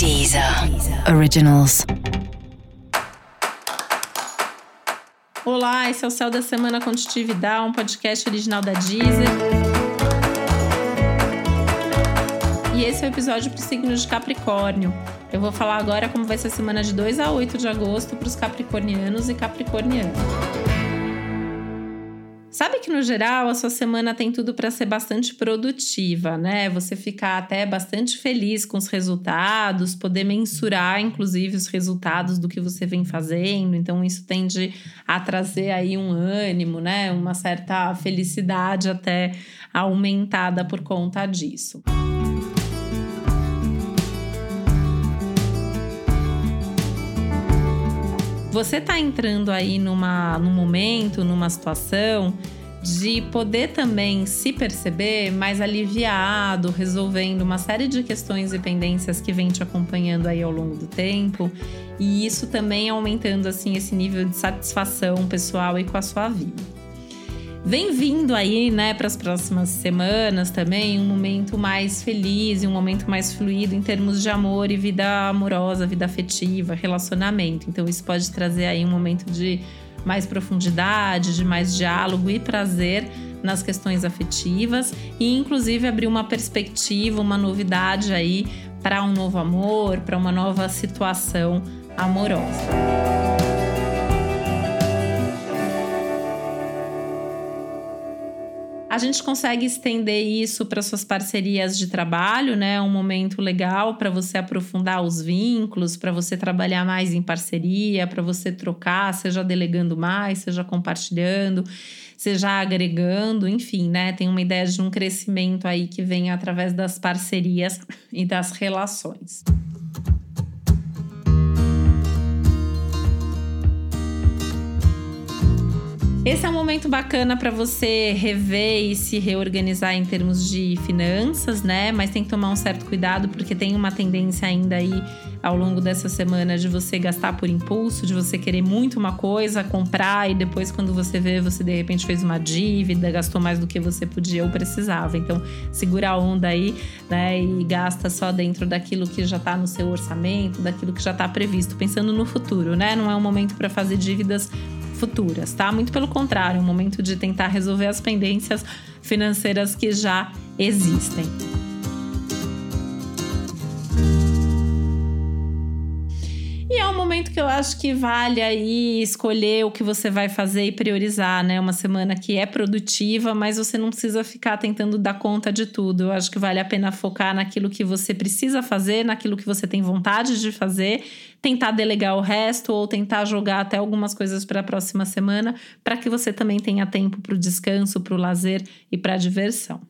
Deezer Originals. Olá, esse é o Céu da Semana Contitividade, um podcast original da Deezer. E esse é o episódio para o signo de Capricórnio. Eu vou falar agora como vai ser a semana de 2 a 8 de agosto para os capricornianos e capricornianas. Sabe que no geral a sua semana tem tudo para ser bastante produtiva, né? Você ficar até bastante feliz com os resultados, poder mensurar inclusive os resultados do que você vem fazendo. Então isso tende a trazer aí um ânimo, né? Uma certa felicidade até aumentada por conta disso. Você está entrando aí numa, num momento, numa situação de poder também se perceber mais aliviado, resolvendo uma série de questões e pendências que vem te acompanhando aí ao longo do tempo, e isso também aumentando assim esse nível de satisfação pessoal e com a sua vida. Vem vindo aí, né, para as próximas semanas também um momento mais feliz e um momento mais fluido em termos de amor e vida amorosa, vida afetiva, relacionamento. Então isso pode trazer aí um momento de mais profundidade, de mais diálogo e prazer nas questões afetivas e inclusive abrir uma perspectiva, uma novidade aí para um novo amor, para uma nova situação amorosa. A gente consegue estender isso para suas parcerias de trabalho, né? Um momento legal para você aprofundar os vínculos, para você trabalhar mais em parceria, para você trocar, seja delegando mais, seja compartilhando, seja agregando, enfim, né? Tem uma ideia de um crescimento aí que vem através das parcerias e das relações. Esse é um momento bacana para você rever e se reorganizar em termos de finanças, né? Mas tem que tomar um certo cuidado porque tem uma tendência ainda aí ao longo dessa semana de você gastar por impulso, de você querer muito uma coisa, comprar e depois quando você vê, você de repente fez uma dívida, gastou mais do que você podia ou precisava. Então, segura a onda aí, né, e gasta só dentro daquilo que já tá no seu orçamento, daquilo que já tá previsto, pensando no futuro, né? Não é um momento para fazer dívidas futuras, tá? Muito pelo contrário, é um momento de tentar resolver as pendências financeiras que já existem. Momento que eu acho que vale aí escolher o que você vai fazer e priorizar, né? Uma semana que é produtiva, mas você não precisa ficar tentando dar conta de tudo. Eu acho que vale a pena focar naquilo que você precisa fazer, naquilo que você tem vontade de fazer, tentar delegar o resto ou tentar jogar até algumas coisas para a próxima semana, para que você também tenha tempo para o descanso, para o lazer e para a diversão.